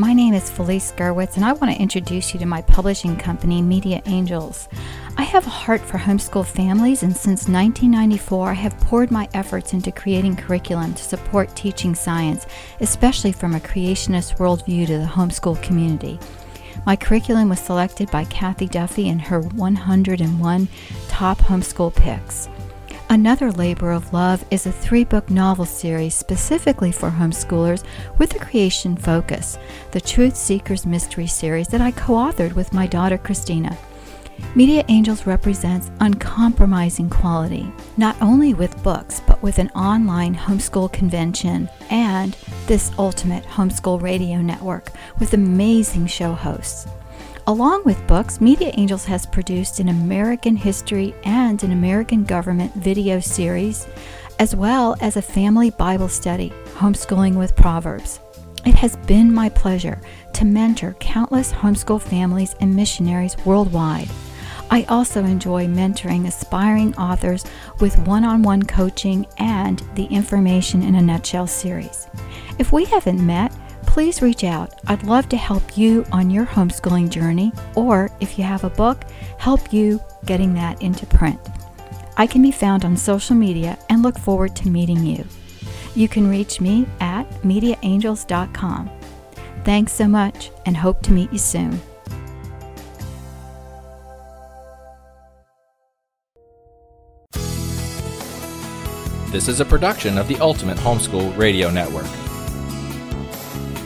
My name is Felice Gerwitz, and I want to introduce you to my publishing company, Media Angels. I have a heart for homeschool families, and since 1994, I have poured my efforts into creating curriculum to support teaching science, especially from a creationist worldview to the homeschool community. My curriculum was selected by Cathy Duffy in her 101 top homeschool picks. Another labor of love is a three book novel series specifically for homeschoolers with a creation focus, the Truth Seekers Mystery Series that I co authored with my daughter Christina. Media Angels represents uncompromising quality, not only with books, but with an online homeschool convention and this ultimate homeschool radio network with amazing show hosts. Along with books, Media Angels has produced an American history and an American government video series, as well as a family Bible study, Homeschooling with Proverbs. It has been my pleasure to mentor countless homeschool families and missionaries worldwide. I also enjoy mentoring aspiring authors with one on one coaching and the Information in a Nutshell series. If we haven't met, please reach out. I'd love to help you on your homeschooling journey, or if you have a book, help you getting that into print. I can be found on social media and look forward to meeting you. You can reach me at mediaangels.com. Thanks so much and hope to meet you soon. This is a production of the Ultimate Homeschool Radio Network.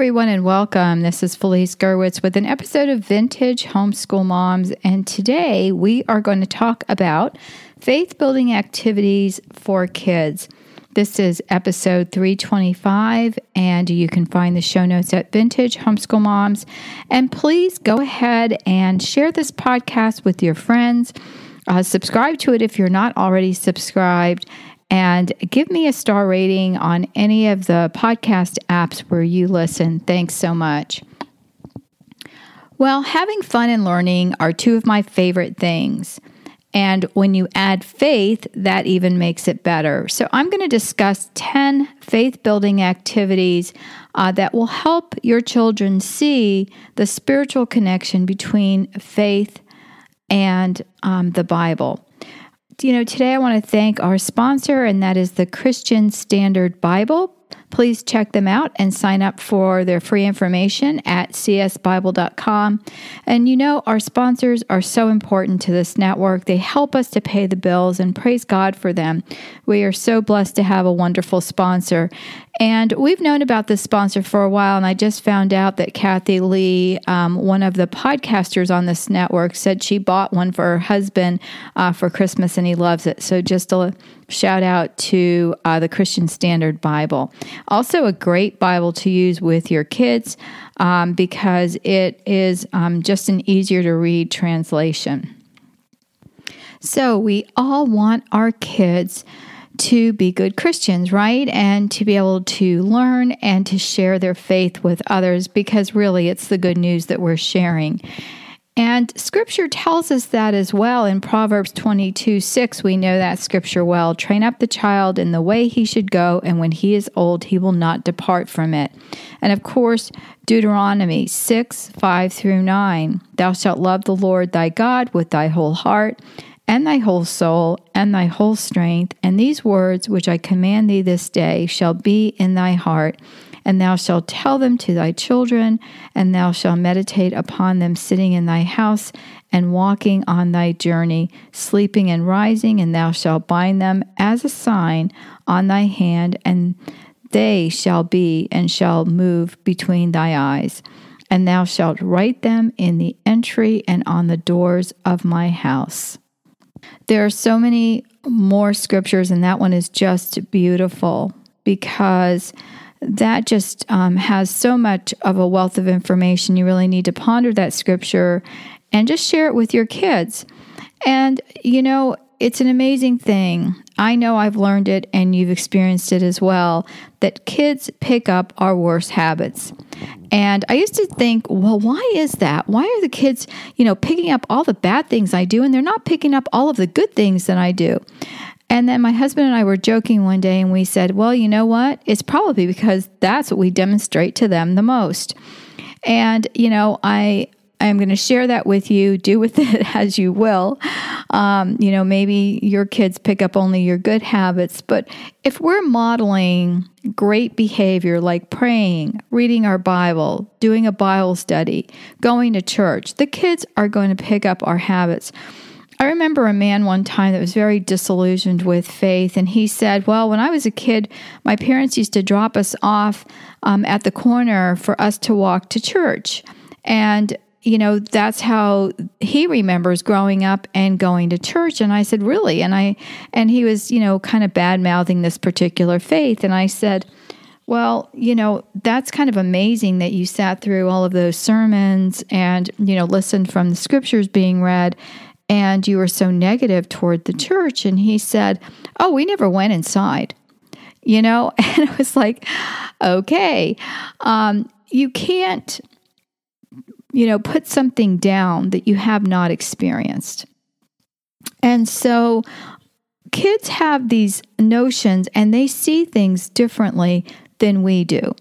Everyone, and welcome. This is Felice Gerwitz with an episode of Vintage Homeschool Moms. And today we are going to talk about faith building activities for kids. This is episode 325, and you can find the show notes at Vintage Homeschool Moms. And please go ahead and share this podcast with your friends. Uh, subscribe to it if you're not already subscribed and give me a star rating on any of the podcast apps where you listen. Thanks so much. Well, having fun and learning are two of my favorite things. And when you add faith, that even makes it better. So, I'm going to discuss 10 faith building activities uh, that will help your children see the spiritual connection between faith and um, the Bible you know, today I want to thank our sponsor, and that is the Christian Standard Bible. Please check them out and sign up for their free information at csbible.com. And you know, our sponsors are so important to this network. They help us to pay the bills, and praise God for them. We are so blessed to have a wonderful sponsor. And we've known about this sponsor for a while, and I just found out that Kathy Lee, um, one of the podcasters on this network, said she bought one for her husband uh, for Christmas and he loves it. So just a shout out to uh, the Christian Standard Bible. Also, a great Bible to use with your kids um, because it is um, just an easier to read translation. So, we all want our kids to be good Christians, right? And to be able to learn and to share their faith with others because really it's the good news that we're sharing. And scripture tells us that as well in Proverbs 22 6. We know that scripture well. Train up the child in the way he should go, and when he is old, he will not depart from it. And of course, Deuteronomy 6 5 through 9. Thou shalt love the Lord thy God with thy whole heart and thy whole soul, and thy whole strength, and these words which I command thee this day shall be in thy heart, and thou shalt tell them to thy children, and thou shalt meditate upon them sitting in thy house, and walking on thy journey, sleeping and rising, and thou shalt bind them as a sign on thy hand, and they shall be and shall move between thy eyes. And thou shalt write them in the entry and on the doors of my house. There are so many more scriptures, and that one is just beautiful. because that just um, has so much of a wealth of information. You really need to ponder that scripture and just share it with your kids. And, you know, it's an amazing thing. I know I've learned it and you've experienced it as well that kids pick up our worst habits. And I used to think, well, why is that? Why are the kids, you know, picking up all the bad things I do and they're not picking up all of the good things that I do? And then my husband and I were joking one day and we said, well, you know what? It's probably because that's what we demonstrate to them the most. And, you know, I I'm going to share that with you. Do with it as you will. Um, you know, maybe your kids pick up only your good habits, but if we're modeling great behavior like praying, reading our Bible, doing a Bible study, going to church, the kids are going to pick up our habits. I remember a man one time that was very disillusioned with faith, and he said, Well, when I was a kid, my parents used to drop us off um, at the corner for us to walk to church. And you know that's how he remembers growing up and going to church. And i said really? And i and he was you know kind of bad mouthing this particular faith. And i said well you know that's kind of amazing that you sat through all of those sermons and you know listened from the scriptures being read and you were so negative toward the church. And he said oh we never went inside. You know? And it was like okay um, you can't you know, put something down that you have not experienced. And so kids have these notions and they see things differently than we do.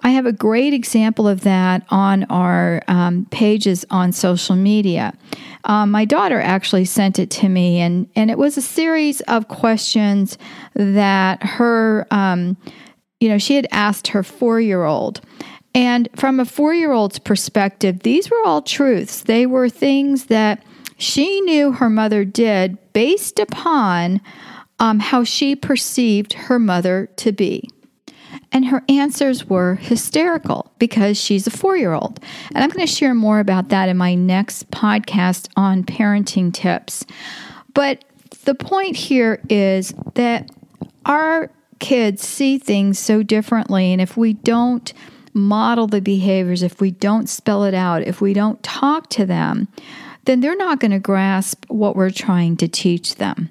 I have a great example of that on our um, pages on social media. Um, my daughter actually sent it to me, and, and it was a series of questions that her, um, you know, she had asked her four year old. And from a four year old's perspective, these were all truths. They were things that she knew her mother did based upon um, how she perceived her mother to be. And her answers were hysterical because she's a four year old. And I'm going to share more about that in my next podcast on parenting tips. But the point here is that our kids see things so differently. And if we don't model the behaviors, if we don't spell it out, if we don't talk to them, then they're not going to grasp what we're trying to teach them.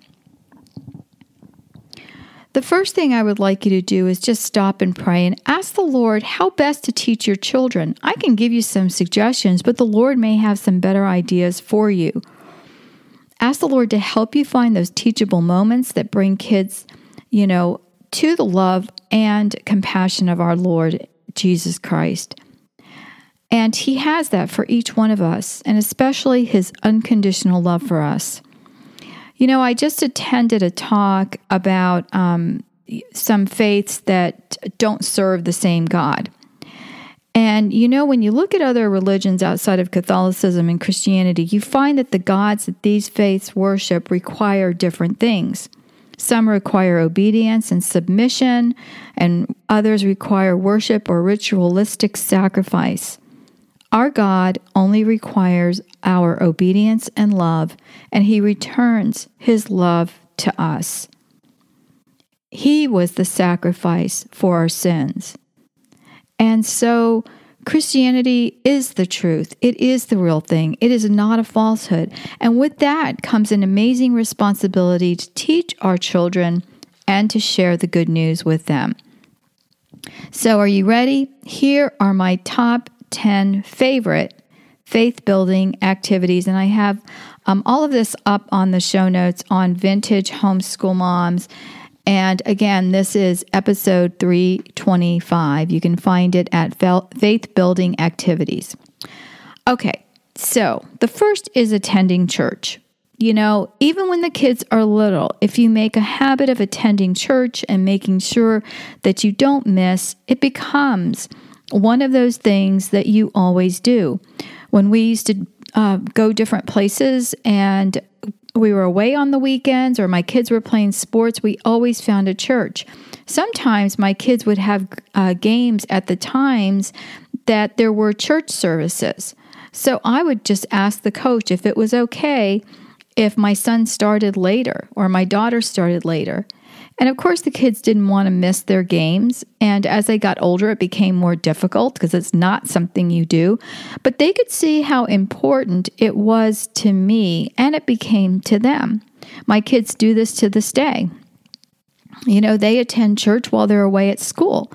The first thing I would like you to do is just stop and pray and ask the Lord how best to teach your children. I can give you some suggestions, but the Lord may have some better ideas for you. Ask the Lord to help you find those teachable moments that bring kids, you know, to the love and compassion of our Lord Jesus Christ. And He has that for each one of us, and especially His unconditional love for us. You know, I just attended a talk about um, some faiths that don't serve the same God. And you know, when you look at other religions outside of Catholicism and Christianity, you find that the gods that these faiths worship require different things. Some require obedience and submission, and others require worship or ritualistic sacrifice. Our God only requires our obedience and love, and He returns His love to us. He was the sacrifice for our sins. And so, Christianity is the truth. It is the real thing. It is not a falsehood. And with that comes an amazing responsibility to teach our children and to share the good news with them. So, are you ready? Here are my top 10 favorite faith building activities. And I have um, all of this up on the show notes on Vintage Homeschool Moms and again, this is episode 325. You can find it at Faith Building Activities. Okay, so the first is attending church. You know, even when the kids are little, if you make a habit of attending church and making sure that you don't miss, it becomes one of those things that you always do. When we used to uh, go different places and we were away on the weekends or my kids were playing sports, we always found a church. Sometimes my kids would have uh, games at the times that there were church services. So I would just ask the coach if it was okay if my son started later or my daughter started later. And of course, the kids didn't want to miss their games. And as they got older, it became more difficult because it's not something you do. But they could see how important it was to me and it became to them. My kids do this to this day. You know, they attend church while they're away at school.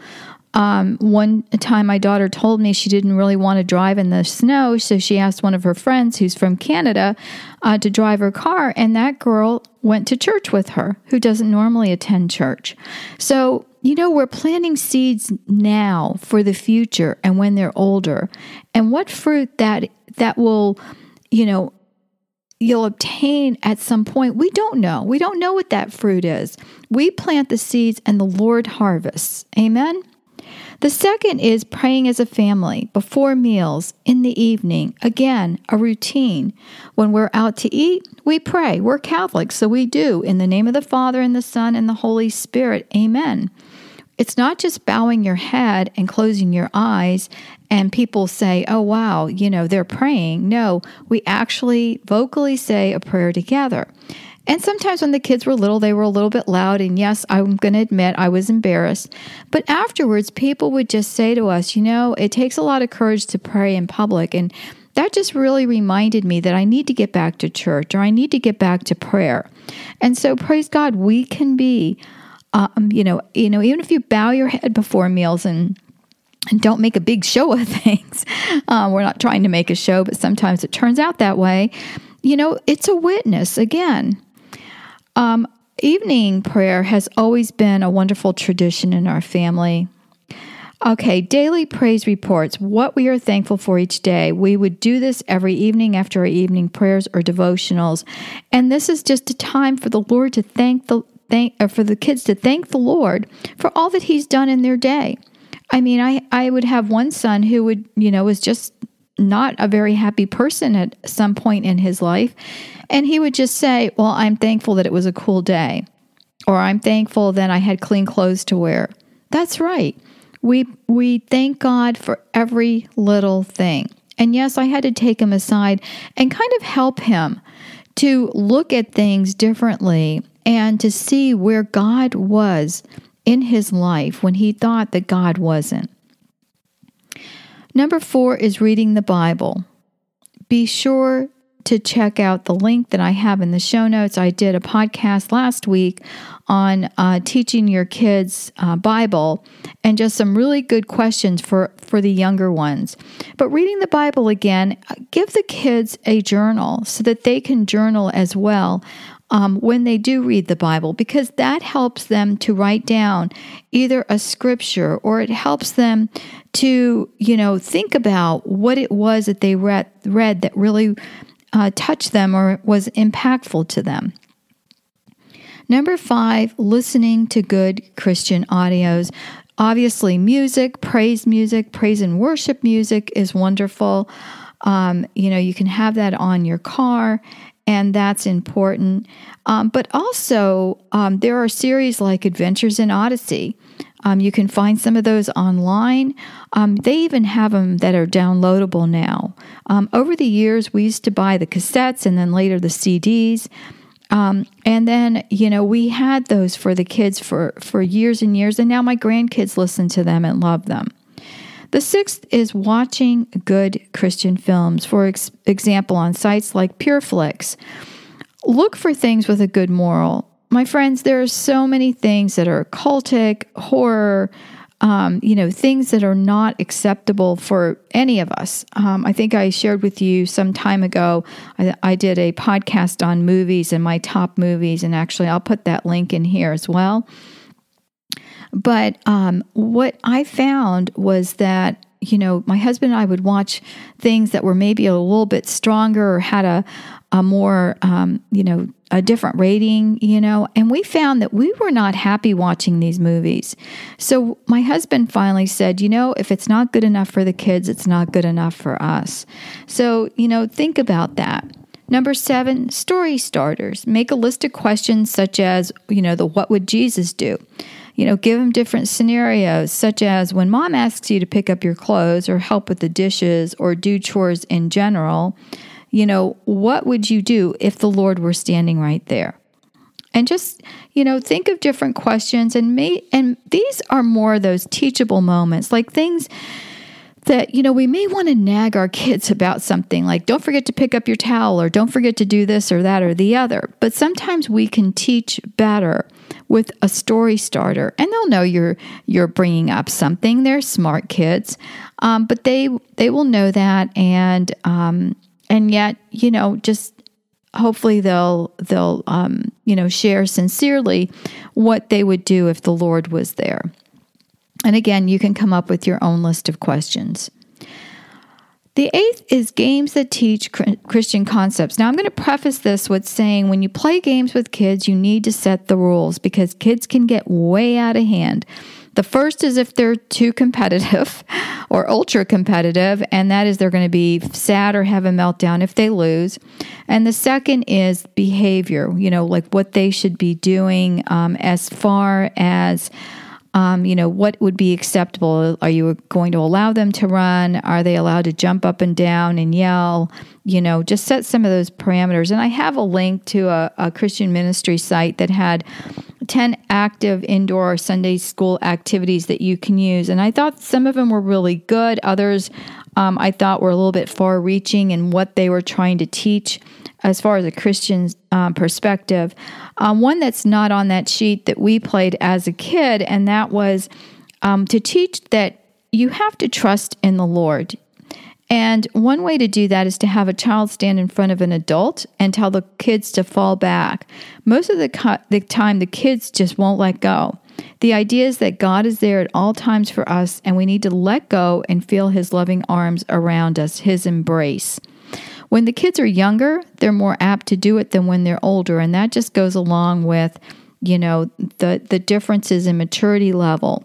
Um, one time, my daughter told me she didn't really want to drive in the snow, so she asked one of her friends who's from Canada uh, to drive her car, and that girl went to church with her who doesn't normally attend church. So, you know, we're planting seeds now for the future and when they're older. And what fruit that that will, you know, you'll obtain at some point, we don't know. We don't know what that fruit is. We plant the seeds and the Lord harvests. Amen. The second is praying as a family, before meals, in the evening. Again, a routine. When we're out to eat, we pray. We're Catholics, so we do. In the name of the Father, and the Son, and the Holy Spirit. Amen. It's not just bowing your head and closing your eyes, and people say, oh, wow, you know, they're praying. No, we actually vocally say a prayer together. And sometimes when the kids were little, they were a little bit loud. And yes, I'm going to admit I was embarrassed. But afterwards, people would just say to us, you know, it takes a lot of courage to pray in public. And that just really reminded me that I need to get back to church or I need to get back to prayer. And so, praise God, we can be, um, you know, you know, even if you bow your head before meals and and don't make a big show of things. Um, we're not trying to make a show, but sometimes it turns out that way. You know, it's a witness again. Um, evening prayer has always been a wonderful tradition in our family. Okay, daily praise reports, what we are thankful for each day. We would do this every evening after our evening prayers or devotionals. And this is just a time for the Lord to thank the thank or for the kids to thank the Lord for all that he's done in their day. I mean, I I would have one son who would, you know, was just not a very happy person at some point in his life. And he would just say, Well, I'm thankful that it was a cool day, or I'm thankful that I had clean clothes to wear. That's right. We, we thank God for every little thing. And yes, I had to take him aside and kind of help him to look at things differently and to see where God was in his life when he thought that God wasn't. Number four is reading the Bible. Be sure to check out the link that I have in the show notes. I did a podcast last week on uh, teaching your kids uh, Bible and just some really good questions for, for the younger ones. But reading the Bible again, give the kids a journal so that they can journal as well um, when they do read the Bible because that helps them to write down either a scripture or it helps them to, you know, think about what it was that they read, read that really uh, touched them or was impactful to them. Number five, listening to good Christian audios. Obviously, music, praise music, praise and worship music is wonderful. Um, you know, you can have that on your car, and that's important. Um, but also, um, there are series like Adventures in Odyssey um, you can find some of those online. Um, they even have them that are downloadable now. Um, over the years, we used to buy the cassettes and then later the CDs. Um, and then, you know, we had those for the kids for, for years and years, and now my grandkids listen to them and love them. The sixth is watching good Christian films. For ex- example, on sites like PureFlix, look for things with a good moral my friends, there are so many things that are cultic, horror, um, you know, things that are not acceptable for any of us. Um, I think I shared with you some time ago, I, I, did a podcast on movies and my top movies, and actually, I'll put that link in here as well. But um, what I found was that you know, my husband and I would watch things that were maybe a little bit stronger or had a, a more, um, you know, a different rating, you know, and we found that we were not happy watching these movies. So my husband finally said, you know, if it's not good enough for the kids, it's not good enough for us. So, you know, think about that. Number seven, story starters. Make a list of questions such as, you know, the what would Jesus do? You know, give them different scenarios, such as when mom asks you to pick up your clothes or help with the dishes or do chores in general, you know, what would you do if the Lord were standing right there? and just you know think of different questions and may and these are more those teachable moments like things that you know we may want to nag our kids about something like don't forget to pick up your towel or don't forget to do this or that or the other but sometimes we can teach better with a story starter and they'll know you're you're bringing up something they're smart kids um, but they they will know that and um, and yet you know just hopefully they'll they'll um, you know share sincerely what they would do if the Lord was there. And again, you can come up with your own list of questions. The eighth is games that teach Christian concepts. Now, I'm going to preface this with saying when you play games with kids, you need to set the rules because kids can get way out of hand. The first is if they're too competitive or ultra competitive, and that is they're going to be sad or have a meltdown if they lose. And the second is behavior, you know, like what they should be doing um, as far as. Um, you know, what would be acceptable? Are you going to allow them to run? Are they allowed to jump up and down and yell? You know, just set some of those parameters. And I have a link to a, a Christian ministry site that had 10 active indoor Sunday school activities that you can use. And I thought some of them were really good. Others um, I thought were a little bit far reaching in what they were trying to teach as far as a Christian um, perspective. Um, one that's not on that sheet that we played as a kid, and that was um, to teach that you have to trust in the Lord. And one way to do that is to have a child stand in front of an adult and tell the kids to fall back. Most of the, co- the time, the kids just won't let go. The idea is that God is there at all times for us, and we need to let go and feel His loving arms around us, His embrace. When the kids are younger, they're more apt to do it than when they're older, and that just goes along with, you know, the the differences in maturity level.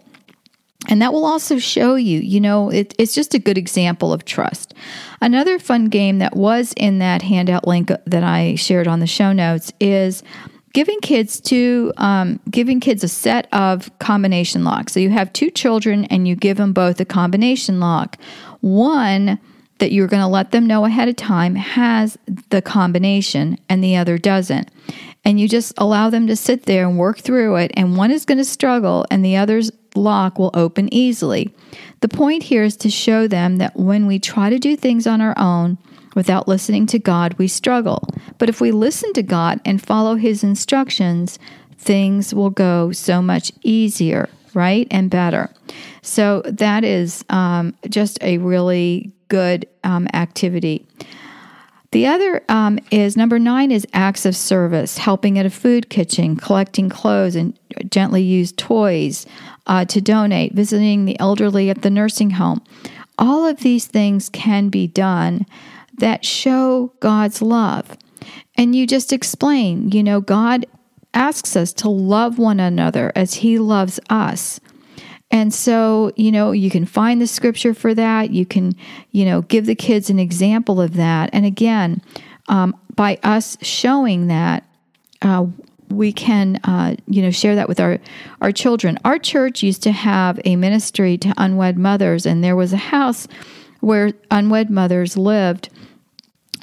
And that will also show you, you know, it, it's just a good example of trust. Another fun game that was in that handout link that I shared on the show notes is giving kids to um, giving kids a set of combination locks. So you have two children and you give them both a combination lock. One that you're going to let them know ahead of time has the combination and the other doesn't. And you just allow them to sit there and work through it. And one is going to struggle and the other's lock will open easily. The point here is to show them that when we try to do things on our own without listening to God, we struggle. But if we listen to God and follow His instructions, things will go so much easier, right? And better. So that is um, just a really good um, activity. The other um, is number nine is acts of service, helping at a food kitchen, collecting clothes and gently used toys uh, to donate, visiting the elderly at the nursing home. All of these things can be done that show God's love. And you just explain, you know, God asks us to love one another as He loves us. And so, you know, you can find the scripture for that. You can, you know, give the kids an example of that. And again, um, by us showing that, uh, we can, uh, you know, share that with our our children. Our church used to have a ministry to unwed mothers, and there was a house where unwed mothers lived.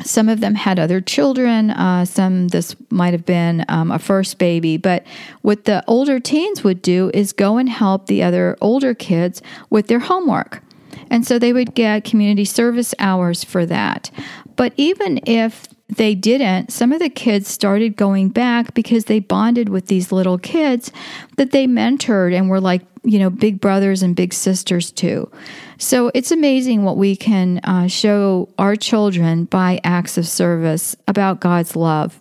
Some of them had other children. Uh, some, this might have been um, a first baby. But what the older teens would do is go and help the other older kids with their homework. And so they would get community service hours for that. But even if they didn't, some of the kids started going back because they bonded with these little kids that they mentored and were like, you know, big brothers and big sisters too. So it's amazing what we can uh, show our children by acts of service about God's love.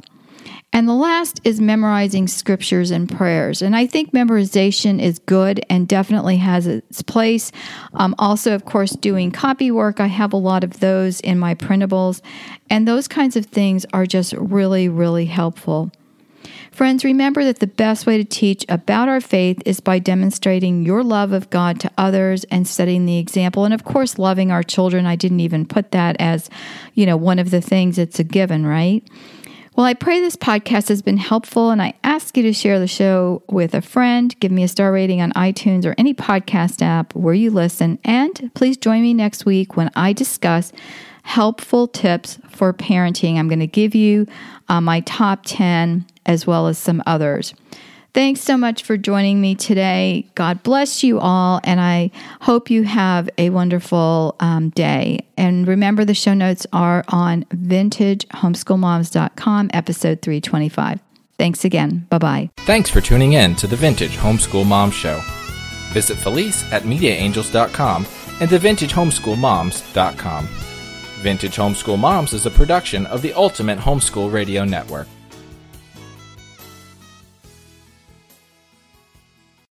And the last is memorizing scriptures and prayers. And I think memorization is good and definitely has its place. Um, also, of course, doing copy work. I have a lot of those in my printables. And those kinds of things are just really, really helpful. Friends, remember that the best way to teach about our faith is by demonstrating your love of God to others and setting the example. And of course, loving our children. I didn't even put that as, you know, one of the things it's a given, right? Well, I pray this podcast has been helpful, and I ask you to share the show with a friend, give me a star rating on iTunes or any podcast app where you listen, and please join me next week when I discuss helpful tips for parenting. I'm going to give you uh, my top 10 as well as some others. Thanks so much for joining me today. God bless you all, and I hope you have a wonderful um, day. And remember, the show notes are on vintagehomeschoolmoms.com, episode 325. Thanks again. Bye bye. Thanks for tuning in to the Vintage Homeschool Mom Show. Visit Felice at MediaAngels.com and TheVintageHomeschoolMoms.com. Vintage Homeschool Moms is a production of the Ultimate Homeschool Radio Network.